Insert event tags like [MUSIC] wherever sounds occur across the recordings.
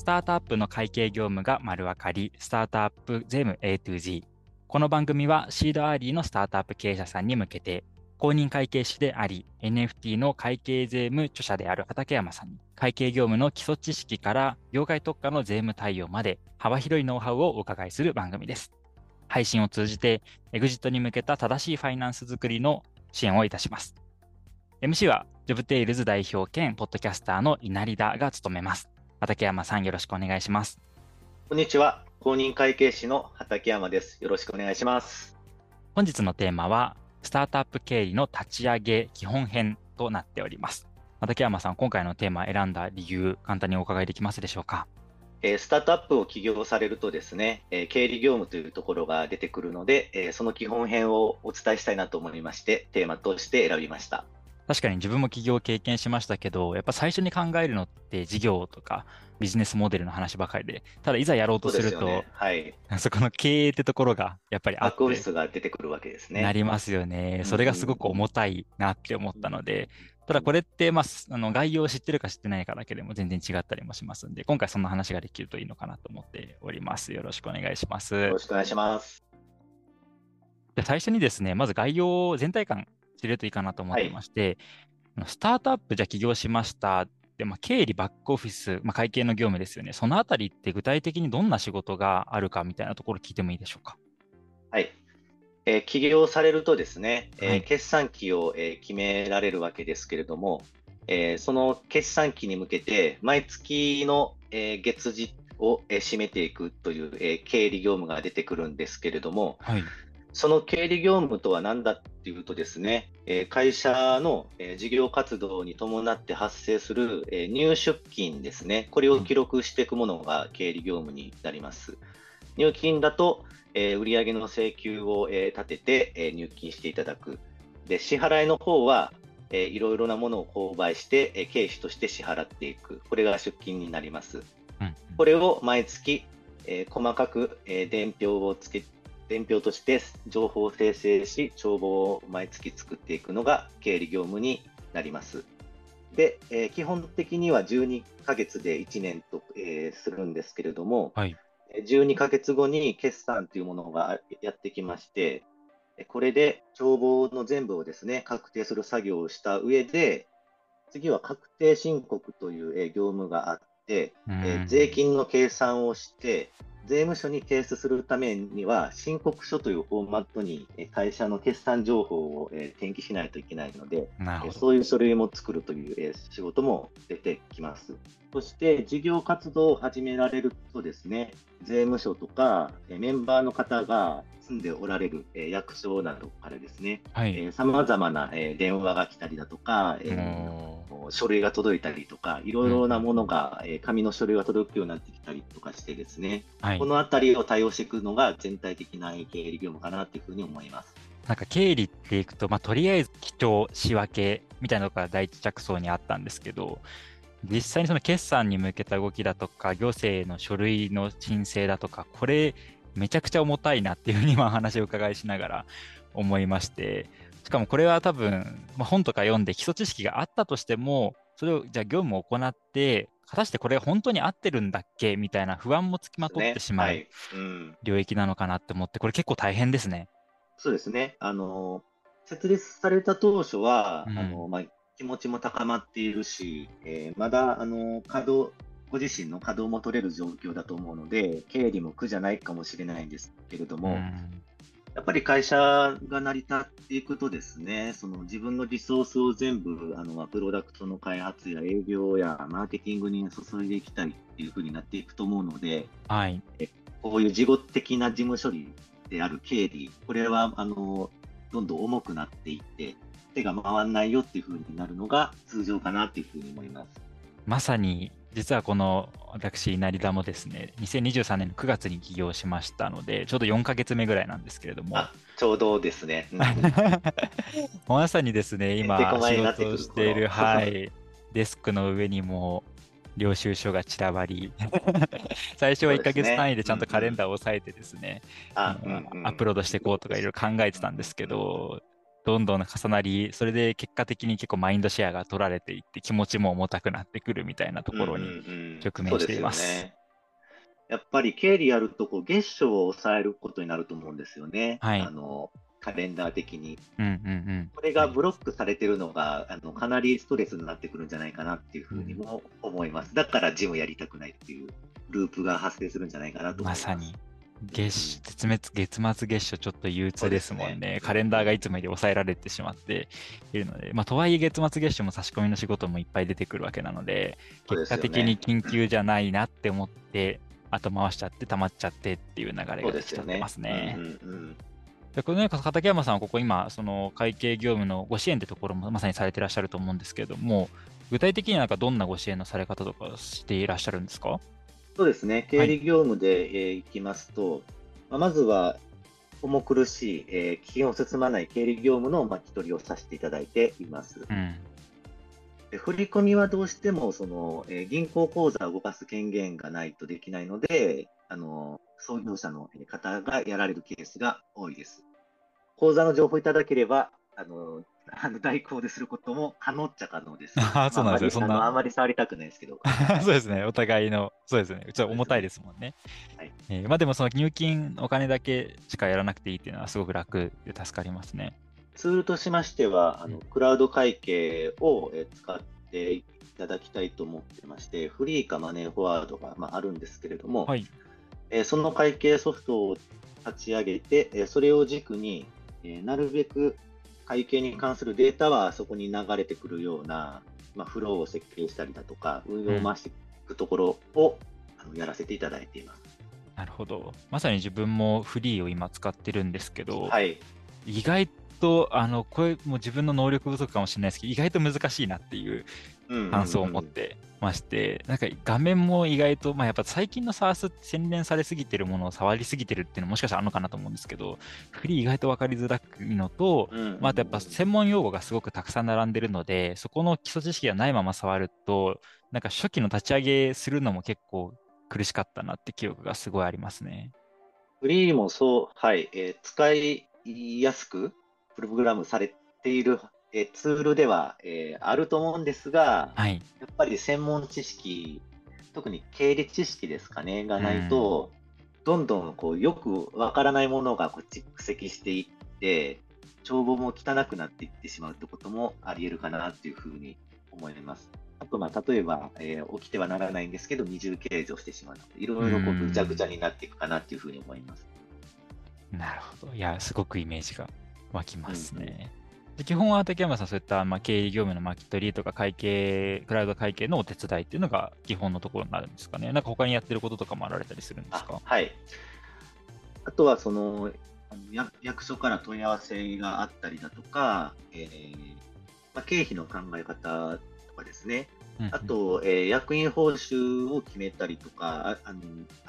スタートアップの会計業務が丸分かり、スタートアップ税務 A to Z。この番組はシードアーリーのスタートアップ経営者さんに向けて、公認会計士であり、NFT の会計税務著者である畠山さんに、会計業務の基礎知識から業界特化の税務対応まで幅広いノウハウをお伺いする番組です。配信を通じて、エグジットに向けた正しいファイナンス作りの支援をいたします。MC は、ジョブテイルズ代表兼ポッドキャスターの稲荷田が務めます。畠山さん、よろしくお願いします。こんにちは。公認会計士の畠山です。よろしくお願いします。本日のテーマは、スタートアップ経理の立ち上げ基本編となっております。畠山さん、今回のテーマ選んだ理由、簡単にお伺いできますでしょうか？えスタートアップを起業されるとですね、え経理業務というところが出てくるので、えその基本編をお伝えしたいなと思いまして、テーマとして選びました。確かに自分も起業を経験しましたけど、やっぱ最初に考えるのって事業とかビジネスモデルの話ばかりで、ただいざやろうとすると、ね、はい、そこの経営ってところがやっぱりあって。悪質が出てくるわけですね。なりますよね。それがすごく重たいなって思ったので、ただこれって、まあ、あの概要を知ってるか知ってないかだけでも全然違ったりもしますんで、今回そんな話ができるといいのかなと思っております。よろしくお願いします。よろしくお願いします。じゃ最初にですね、まず概要を全体感知れるといいかなと思ってまして、スタートアップじゃ起業しましたで、まあ、経理、バックオフィス、まあ、会計の業務ですよね。そのあたりって具体的にどんな仕事があるかみたいなところ聞いてもいいでしょうか？はい。えー、起業されるとですね、えー、決算期を、えー、決められるわけですけれども、えー、その決算期に向けて、毎月の、えー、月次を、えー、締めていくという、えー、経理業務が出てくるんですけれども、はい、その経理業務とは何だっていうとですね、え会社の、え事業活動に伴って発生する、え入出金ですね、これを記録していくものが経理業務になります。入金だと、え売上の請求を、え立てて、え入金していただく。で、支払いの方は、えいろいろなものを購買して、え経費として支払っていく。これが出金になります。うん、これを毎月、え細かく、え伝票をつけ伝票として情報を生成し、帳簿を毎月作っていくのが経理業務になります。で、えー、基本的には12ヶ月で1年と、えー、するんですけれども、はい、12ヶ月後に決算というものがやってきまして、これで帳簿の全部をですね、確定する作業をした上で、次は確定申告という、業務があって、え税金の計算をして、税務署に提出するためには、申告書というフォーマットに会社の決算情報を転記しないといけないので、そういう書類も作るという仕事も出てきます。そして、事業活動を始められるとですね、税務署とかメンバーの方が住んでおられる役所などからですね、さまざまな電話が来たりだとか、書類が届いたりとか、いろいろなものが、うん、紙の書類が届くようになってきたりとかしてですね、はい、このあたりを対応していくのが全体的な経理業務かなというふうに思います。なんか経理っていくと、まあ、とりあえず記帳、仕分けみたいなのが第一着想にあったんですけど、実際にその決算に向けた動きだとか、行政の書類の申請だとか、これ、めちゃくちゃ重たいなっていうふうに今話を伺いしながら思いまして、しかもこれは多分、まあ、本とか読んで基礎知識があったとしても、それをじゃあ業務を行って、果たしてこれ本当に合ってるんだっけみたいな不安もつきまとってしまう領域なのかなって思って、これ結構大変ですね。そうですね。あの、設立された当初は、うん、あの、まあ、気持ちも高まっているし、えー、まだ、あの、稼働、ご自身の稼働も取れる状況だと思うので、経理も苦じゃないかもしれないんですけれども、うんやっぱり会社が成り立っていくとですね、その自分のリソースを全部、あの、プロダクトの開発や営業やマーケティングに注いでいきたいっていうふうになっていくと思うので、はい。こういう事後的な事務処理である経理、これは、あの、どんどん重くなっていって、手が回らないよっていうふうになるのが通常かなっていうふうに思います。まさに実はこの私、成田もですね、2023年の9月に起業しましたので、ちょうど4か月目ぐらいなんですけれども。ちょうどですね。[LAUGHS] まさにですね、[LAUGHS] 今、仕事をしている、はい、デスクの上にも領収書が散らばり、[LAUGHS] 最初は1か月単位でちゃんとカレンダーを押さえてですね、アップロードしていこうとかいろいろ考えてたんですけど、どんどん重なり、それで結果的に結構マインドシェアが取られていって、気持ちも重たくなってくるみたいなところに直面しています。うんうんうん、ね、やっぱり経理やるとこう月賞を抑えることになると思うんですよね。はい、あのカレンダー的に。うんうんうん、これがブロックされてるのが、あのかなりストレスになってくるんじゃないかなっていうふうにも思います。だからジムやりたくないっていうループが発生するんじゃないかなとまさに。月絶滅月末月初ちょっと憂鬱ですもんね、ね、カレンダーがいつもより抑えられてしまっているので、まあ、とはいえ月末月初も差し込みの仕事もいっぱい出てくるわけなので、結果的に緊急じゃないなって思って、後回しちゃって、溜まっちゃってっていう流れが来ちゃってますね。でこの、ね、畠山さんはここ今、その会計業務のご支援ってところもまさにされてらっしゃると思うんですけれども、具体的になんかどんなご支援のされ方とかしていらっしゃるんですか？そうですね、経理業務で、はい、えー、いきますと、まあ、まずは重苦しい、えー、危険を進まない経理業務の巻き取りをさせていただいています。うんで振り込みはどうしてもその、えー、銀行口座を動かす権限がないとできないので、あの創業者の方がやられるケースが多いです。口座の情報いただければ、あのあの代行ですることも可能っちゃ可能です。[LAUGHS] あそうなんですよ、そんな。あまり触りたくないですけど。[LAUGHS] そうですね、お互いの、そうですね、ちょっと重たいですもんね。はいえー、まあでも、その入金、お金だけしかやらなくていいっていうのは、すごく楽で助かりますね。ツールとしましては、あのクラウド会計を使っていただきたいと思ってまして、フリーかマネーフォワードが、まあ、あるんですけれども、はいえー、その会計ソフトを立ち上げて、えー、それを軸に、えー、なるべく会計に関するデータはそこに流れてくるような、まあ、フローを設計したりだとか、運用を回していくところを、うん、あのやらせていただいています。なるほど。まさに自分もフリーを今使ってるんですけど、はい、意外と、あの、これも自分の能力不足かもしれないですけど、意外と難しいなっていう感想を持ってまして、なんか画面も意外と、まあ、やっぱ最近の SARS って洗練されすぎてるものを触りすぎてるっていうのももしかしたらあるのかなと思うんですけど、フリー意外と分かりづらいのと、まあ、やっぱ専門用語がすごくたくさん並んでるので、そこの基礎知識がないまま触ると、なんか初期の立ち上げするのも結構苦しかったなって記憶がすごいありますね。フリーもそう、はい、えー、使いやすくプログラムされているえツールでは、えー、あると思うんですが、はい、やっぱり専門知識、特に経理知識ですかね、がないと、うん、どんどんこうよくわからないものがこう蓄積していって、帳簿も汚くなっていってしまうってこともあり得るかなっていうふうに思います。あと、まあ、例えば、えー、起きてはならないんですけど、二重計上してしまういろいろこうぐちゃぐちゃになっていくかなっていうふうに思います。なるほど。いや、すごくイメージが湧きますね。うんで基本は竹山さん、そういったまあ経理業務の巻き取りとか会計、クラウド会計のお手伝いっていうのが基本のところになるんですかね。なんか他にやってることとかもあられたりするんですかはい。あとはその役所から問い合わせがあったりだとか、えーまあ、経費の考え方とかですね、あと、えー、役員報酬を決めたりとか、あの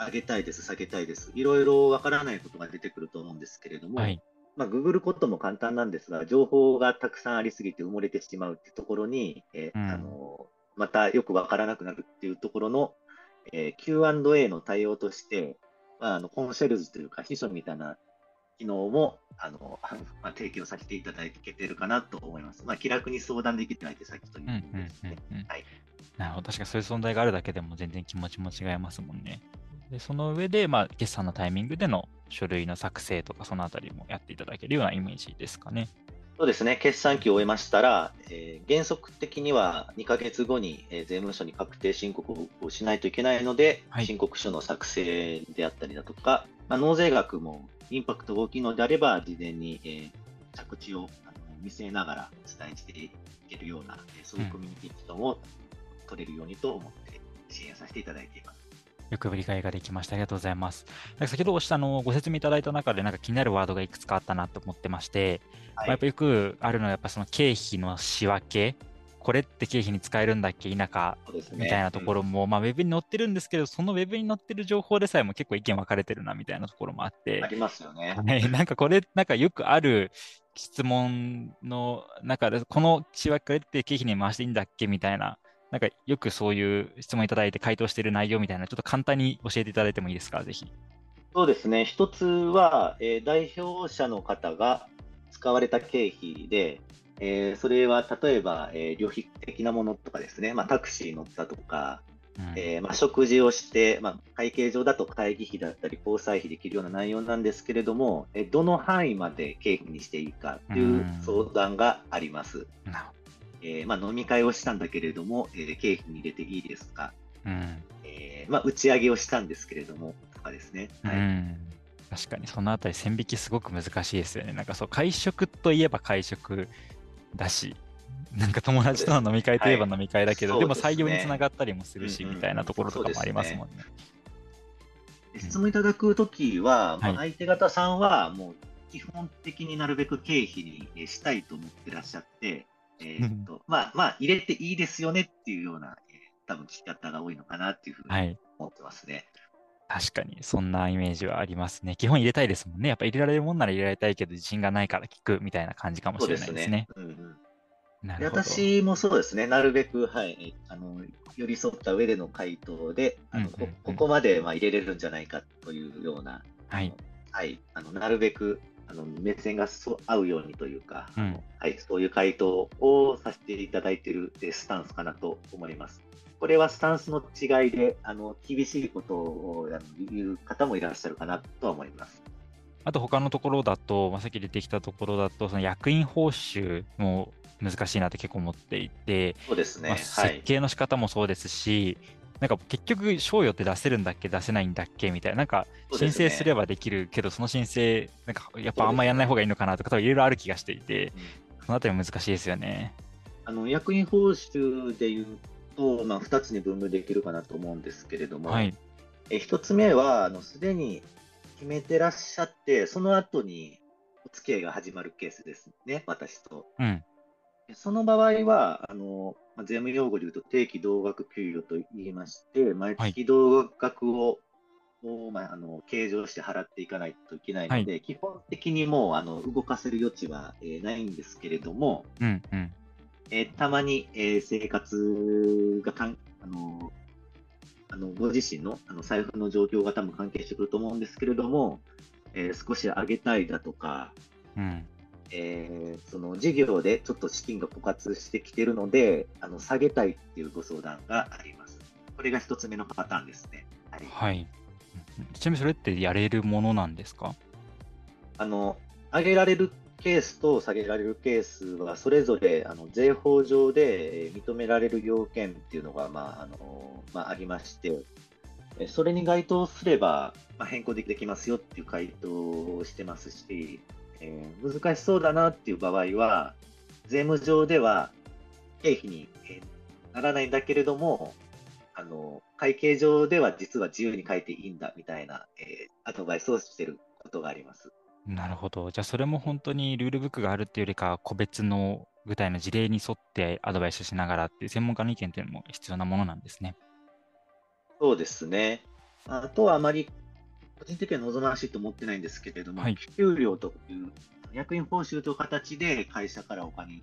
上げたいです、下げたいです、いろいろわからないことが出てくると思うんですけれども、はい、まあ、ググることも簡単なんですが、情報がたくさんありすぎて埋もれてしまうっていうところに、えー、うん、あのまたよくわからなくなるっていうところの、えー、Q&A の対応として、まあ、あのコンシェルジュというか秘書みたいな機能もあの、[LAUGHS] まあ、提供させていただけてるかなと思います。まあ、気楽に相談できてないってさっきというですね。なるほど、確かそういう存在があるだけでも全然気持ちも違いますもんね。でその上で、まあ、決算のタイミングでの書類の作成とか、そのあたりもやっていただけるようなイメージですかね。そうですね、決算期を終えましたら、えー、原則的には2ヶ月後に、えー、税務署に確定申告をしないといけないので、はい、申告書の作成であったりだとか、まあ、納税額もインパクトが大きいのであれば、事前に、えー、着地をあの見据えながら伝えていけるような、えそういうコミュニケーションを取れるようにと思って支援させていただいています。よく理解ができました。ありがとうございます。先ほどおっしゃのご説明いただいた中で、なんか気になるワードがいくつかあったなと思ってまして、はい、まあ、やっぱよくあるのは、やっぱその経費の仕分け、これって経費に使えるんだっけ、否か、みたいなところも、まあ、ウェブに載ってるんですけど、そのウェブに載ってる情報でさえも結構意見分かれてるな、みたいなところもあって。ありますよね。はい、なんかこれ、なんかよくある質問の中で、この仕分けって経費に回していいんだっけ？みたいななんかよくそういう質問いただいて回答している内容みたいな、ちょっと簡単に教えていただいてもいいですか、ぜひ。そうですね、一つは、えー、代表者の方が、使われた経費で、えー、それは例えば、えー、旅費的なものとかですね、まあ、タクシー乗ったとか、うん、えー、まあ、食事をして、まあ、会計上だと会議費だったり、交際費できるような内容なんですけれども、えどの範囲まで経費にしていいかという相談があります。うん、えまあ、飲み会をしたんだけれども、え経費に入れていいですか、うん。えまあ、打ち上げをしたんですけれども、とかですね。はい、確かにそのあたり線引きすごく難しいですよね。なんかそう会食といえば会食だし、なんか友達との飲み会といえば飲み会だけど、はいでね、でも採用につながったりもするし、みたいなところとかもありますもんね。質問いただくときは、まあ、相手方さんはもう基本的になるべく経費にしたいと思ってらっしゃって、えー、っとまあまあ入れていいですよねっていうような、えー、多分聞き方が多いのかなっていうふうに思ってますね。はい、確かに、そんなイメージはありますね。基本入れたいですもんね。やっぱ入れられるもんなら入れられたいけど、自信がないから聞くみたいな感じかもしれないですね。すねうんうん私もそうですね、なるべく、はい、あの寄り添った上での回答で、あの、ここまでまあ入れれるんじゃないかというような、はい、はい、あのなるべくあの目線がそ合うようにというか、うん、はい、そういう回答をさせていただいているスタンスかなと思います。これはスタンスの違いで、あの厳しいことを言う方もいらっしゃるかなとは思います。あと他のところだと、まあ、さっき出てきたところだと、その役員報酬も難しいなって結構思っていて、そうですね、まあ、設計の仕方もそうですし、はい、なんか結局、賞与って出せるんだっけ、出せないんだっけみたいな、なんか申請すればできるけど、その申請、なんかやっぱあんまやらない方がいいのかなとか、いろいろある気がしていて、そのあたり難しいですよね。あの役員報酬でいうと、まあ、2つに分類できるかなと思うんですけれども、はい、え1つ目は、すでに決めてらっしゃって、その後にお付き合いが始まるケースですね、私と。うん。その場合は、あの、税務用語で言うと定期同額給与と言いまして、毎月同額を、はい、まあ、あの計上して払っていかないといけないので、はい、基本的にもうあの動かせる余地は、えー、ないんですけれども、うんうん、えー、たまに、えー、生活がかんあのあのご自身のあの財布の状況が多分関係してくると思うんですけれども、えー、少し上げたいだとか、うんえー、その事業でちょっと資金が枯渇してきているので、あの下げたいっていうご相談があります。これが一つ目のパターンですね。はい。はい、ちなみにそれってやれるものなんですか？あの、上げられるケースと下げられるケースは、それぞれあの税法上で認められる要件っていうのが、まああのまあ、ありまして、それに該当すれば、まあ、変更できますよっていう回答をしてますし、えー、難しそうだなっていう場合は、税務上では経費にならないんだけれども、あの会計上では実は自由に書いていいんだみたいな、えー、アドバイスをしていることがあります。なるほど。じゃあ、それも本当にルールブックがあるっていうよりか、個別の具体の事例に沿ってアドバイスしながらっていう専門家の意見っていうのも必要なものなんですね。そうですね。あとはあまり個人的には望ましいと思ってないんですけれども、はい、給料という役員報酬という形で会社からお金を、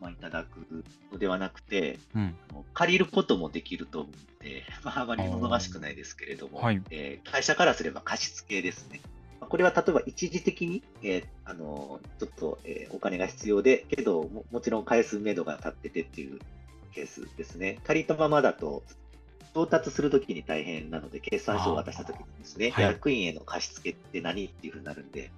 まあ、いただくのではなくて、うん、借りることもできると思って、[LAUGHS] まあ、あまり望ましくないですけれども、はい、えー、会社からすれば貸付ですね。これは例えば一時的に、えー、あのちょっと、えー、お金が必要で、けども、もちろん返すめどが立っててっていうケースですね。借りたままだと、到達するときに大変なので、決算書を渡したときにですね、はい、役員への貸付って何っていうふうになるんで。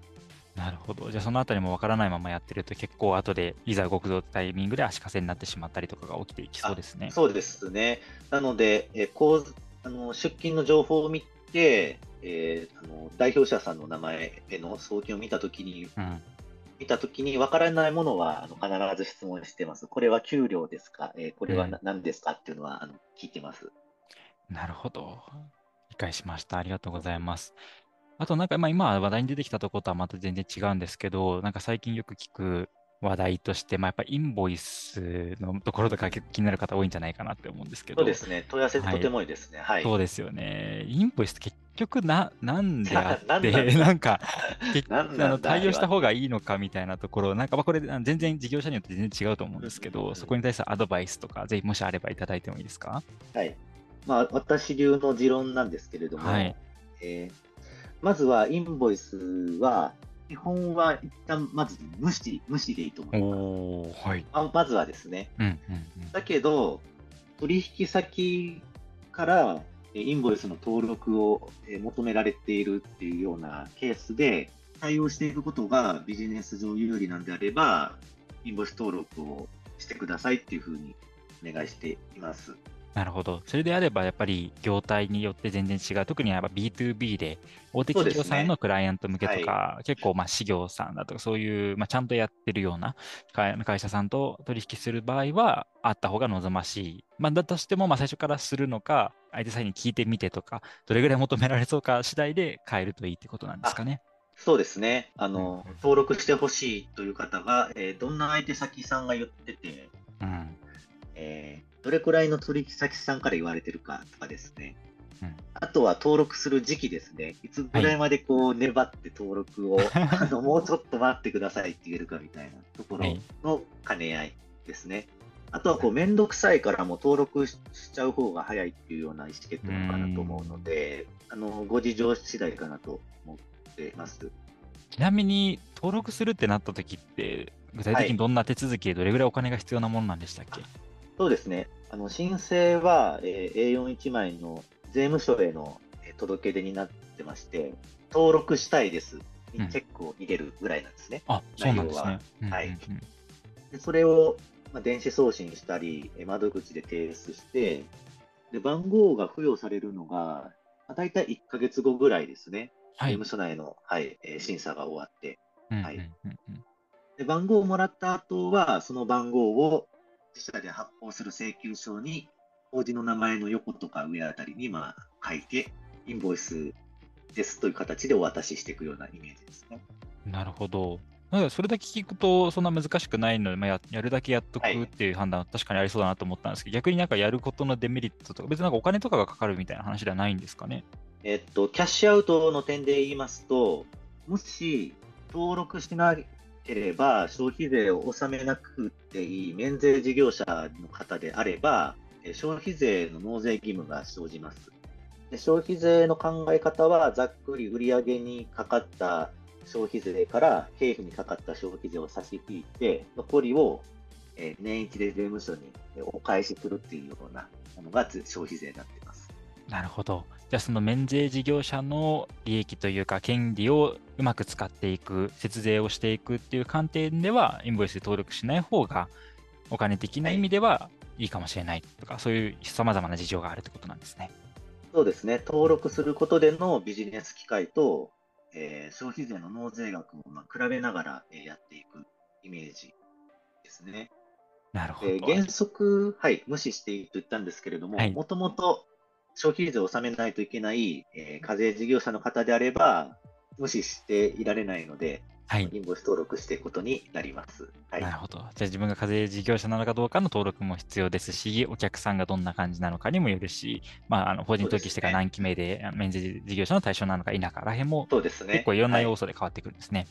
なるほど。じゃあそのあたりもわからないままやってると結構後でいざ動くぞタイミングで足かせになってしまったりとかが起きていきそうですね。そうですね。なので、えこうあの出金の情報を見て、えー、あの代表者さんの名前への送金を見たときに、うん、見たときに分からないものはあの必ず質問してます。これは給料ですか、えー、これは何ですか？っていうのは、あの聞いてます。なるほど。理解しました。ありがとうございます。あとなんか、まあ、今話題に出てきたところとはまた全然違うんですけど、なんか最近よく聞く話題として、まあ、やっぱインボイスのところとか気になる方多いんじゃないかなって思うんですけど。そうですね。問い合わせとても多いですね。はい。そうですよね。インボイスって結局な、なんであって、[LAUGHS] [LAUGHS] なんか、[LAUGHS] あの対応した方がいいのかみたいなところ、なんかまあこれ全然事業者によって全然違うと思うんですけど、そこに対するアドバイスとか、ぜひもしあればいただいてもいいですか？はい。まあ、私流の持論なんですけれども、はい、えー、まずはインボイスは、基本は一旦まず無視、無視でいいと思います。はい。あまずはですね。うんうんうん。だけど、取引先からえインボイスの登録をえ求められているっていうようなケースで対応していくことがビジネス上有利なんであれば、インボイス登録をしてくださいっていうふうにお願いしています。なるほど。それであれば、やっぱり業態によって全然違う。特にやっぱ B2B で、大手企業さんのクライアント向けとか、結構、まあ、事業さんだとか、そういう、まあ、ちゃんとやってるような会会社さんと取引する場合は、あった方が望ましい。まあ、だとしても、まあ、最初からするのか、相手さんに聞いてみてとか、どれぐらい求められそうか次第で変えるといいってことなんですかね。そうですね。あの、うんうん登録してほしいという方が、えーどんな相手先さんが言ってて、うん。えーどれくらいの取引先さんから言われてるかとかですね。うんあとは登録する時期ですね。いつぐらいまでこう粘って登録を、[LAUGHS] あのもうちょっと待ってくださいって言えるかみたいなところの兼ね合いですね。あとはこう面倒くさいからもう登録しちゃう方が早いっていうような意思決定かなと思うので、あのご事情次第かなと思ってます。ちなみに、登録するってなった時って、具体的にどんな手続きでどれぐらいお金が必要なものなんでしたっけ、そうですね。あの申請は、えー A41 枚の税務署へのえー届け出になってまして、登録したいですにチェックを入れるぐらいなんですね。あ、そうなんですね。はいでそれを、まあ、電子送信したり、えー窓口で提出して、で番号が付与されるのが、まあ、大体1ヶ月後ぐらいですね。はい。税務署内の、はいえー審査が終わって。はいうんうんうんうんで番号をもらった後は、その番号を自社で発行する請求書に、法人の名前の横とか上あたりにまあ書いて、インボイスですという形でお渡ししていくようなイメージですね。なるほど。なんかそれだけ聞くと、そんな難しくないので、まあ、ややるだけやっとくはいっていう判断は確かにありそうだなと思ったんですけど、逆になんかやることのデメリットとか、別になんかお金とかがかかるみたいな話ではないんですかね？えっと、キャッシュアウトの点で言いますと、もし登録しなければ消費税を納めなくていい免税事業者の方であれば、え消費税の納税義務が生じます。で消費税の考え方は、ざっくり売上にかかった消費税から経費にかかった消費税を差し引いて、残りをえー年一で税務署にえーお返しするっていうようなものが消費税になっています。なるほど。じゃあその免税事業者の利益というか、権利をうまく使っていく、節税をしていくっていう観点では、インボイスで登録しない方が、お金的な意味ではいいかもしれないとか、そういう様々な事情があるってことなんですね。そうですね、登録することでのビジネス機会と、えー消費税の納税額をまあ比べながら、えーやっていくイメージですね。なるほど。で原則、はい、無視していいと言ったんですけれどもはい、もともと消費税を納めないといけない、えー課税事業者の方であれば、無視していられないので、はい。インボイス登録していくことになります。はいなるほど。じゃあ自分が課税事業者なのかどうかの登録も必要ですし、お客さんがどんな感じなのかにもよるし、まあ、あの法人登記してから何期目であ免税事業者の対象なのか否からへんもそうですね。結構いろんなはい要素で変わってくるんですね。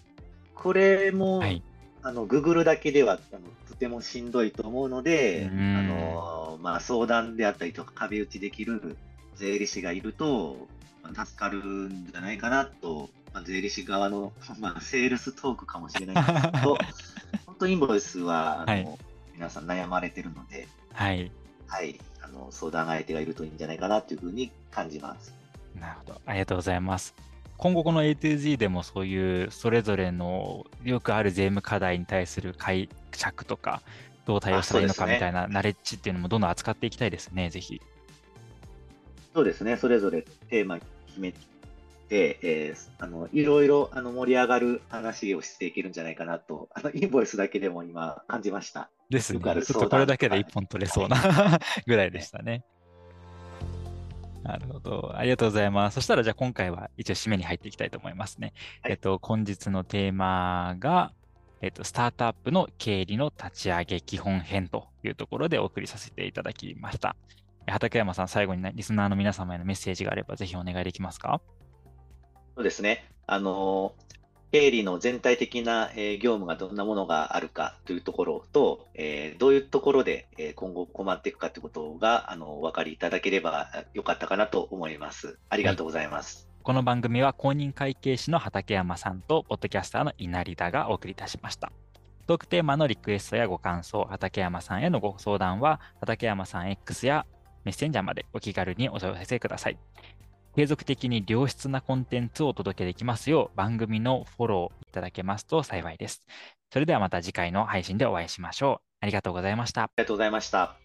これも、はい。あの、ググるだけではあのとてもしんどいと思うので、うんあの、まあ、相談であったりとか壁打ちできる税理士がいると、まあ助かるんじゃないかなと、まあ、税理士側の、まあ、セールストークかもしれないんですけど、[LAUGHS] 本当インボイスは、あの、はい皆さん悩まれてるので、はい。はい、あの、相談相手がいるといいんじゃないかなというふうに感じます。なるほど。ありがとうございます。今後この A to Z でもそういうそれぞれのよくある税務課題に対する解釈とか、どう対応したらいいのかみたいなナレッジっていうのもどんどん扱っていきたいですね、ぜひ。そうですね、それぞれテーマ決めて、えーあのいろいろあの盛り上がる話をしていけるんじゃないかなと、あのインボイスだけでも今感じました。ですね。ちょっとこれだけで一本取れそうなぐらいでしたね。なるほど。ありがとうございます。そしたらじゃあ今回は一応締めに入っていきたいと思いますね。はいえっと、本日のテーマが、えっと、スタートアップの経理の立ち上げ基本編というところでお送りさせていただきました。畠山さん、最後にねリスナーの皆様へのメッセージがあればぜひお願いできますか？そうですね。あの、経理の全体的な、えー業務がどんなものがあるかというところと、えーどういうところで、えー今後困っていくかということが、あの、お分かりいただければよかったかなと思います。ありがとうございます。この番組は公認会計士の畠山さんと、ポッドキャスターの稲荷田がお送りいたしました。トークテーマのリクエストやご感想、畠山さんへのご相談は、畠山さん X やメッセンジャーまでお気軽にお問い合わせください。継続的に良質なコンテンツをお届けできますよう、番組のフォローいただけますと幸いです。それではまた次回の配信でお会いしましょう。ありがとうございました。ありがとうございました。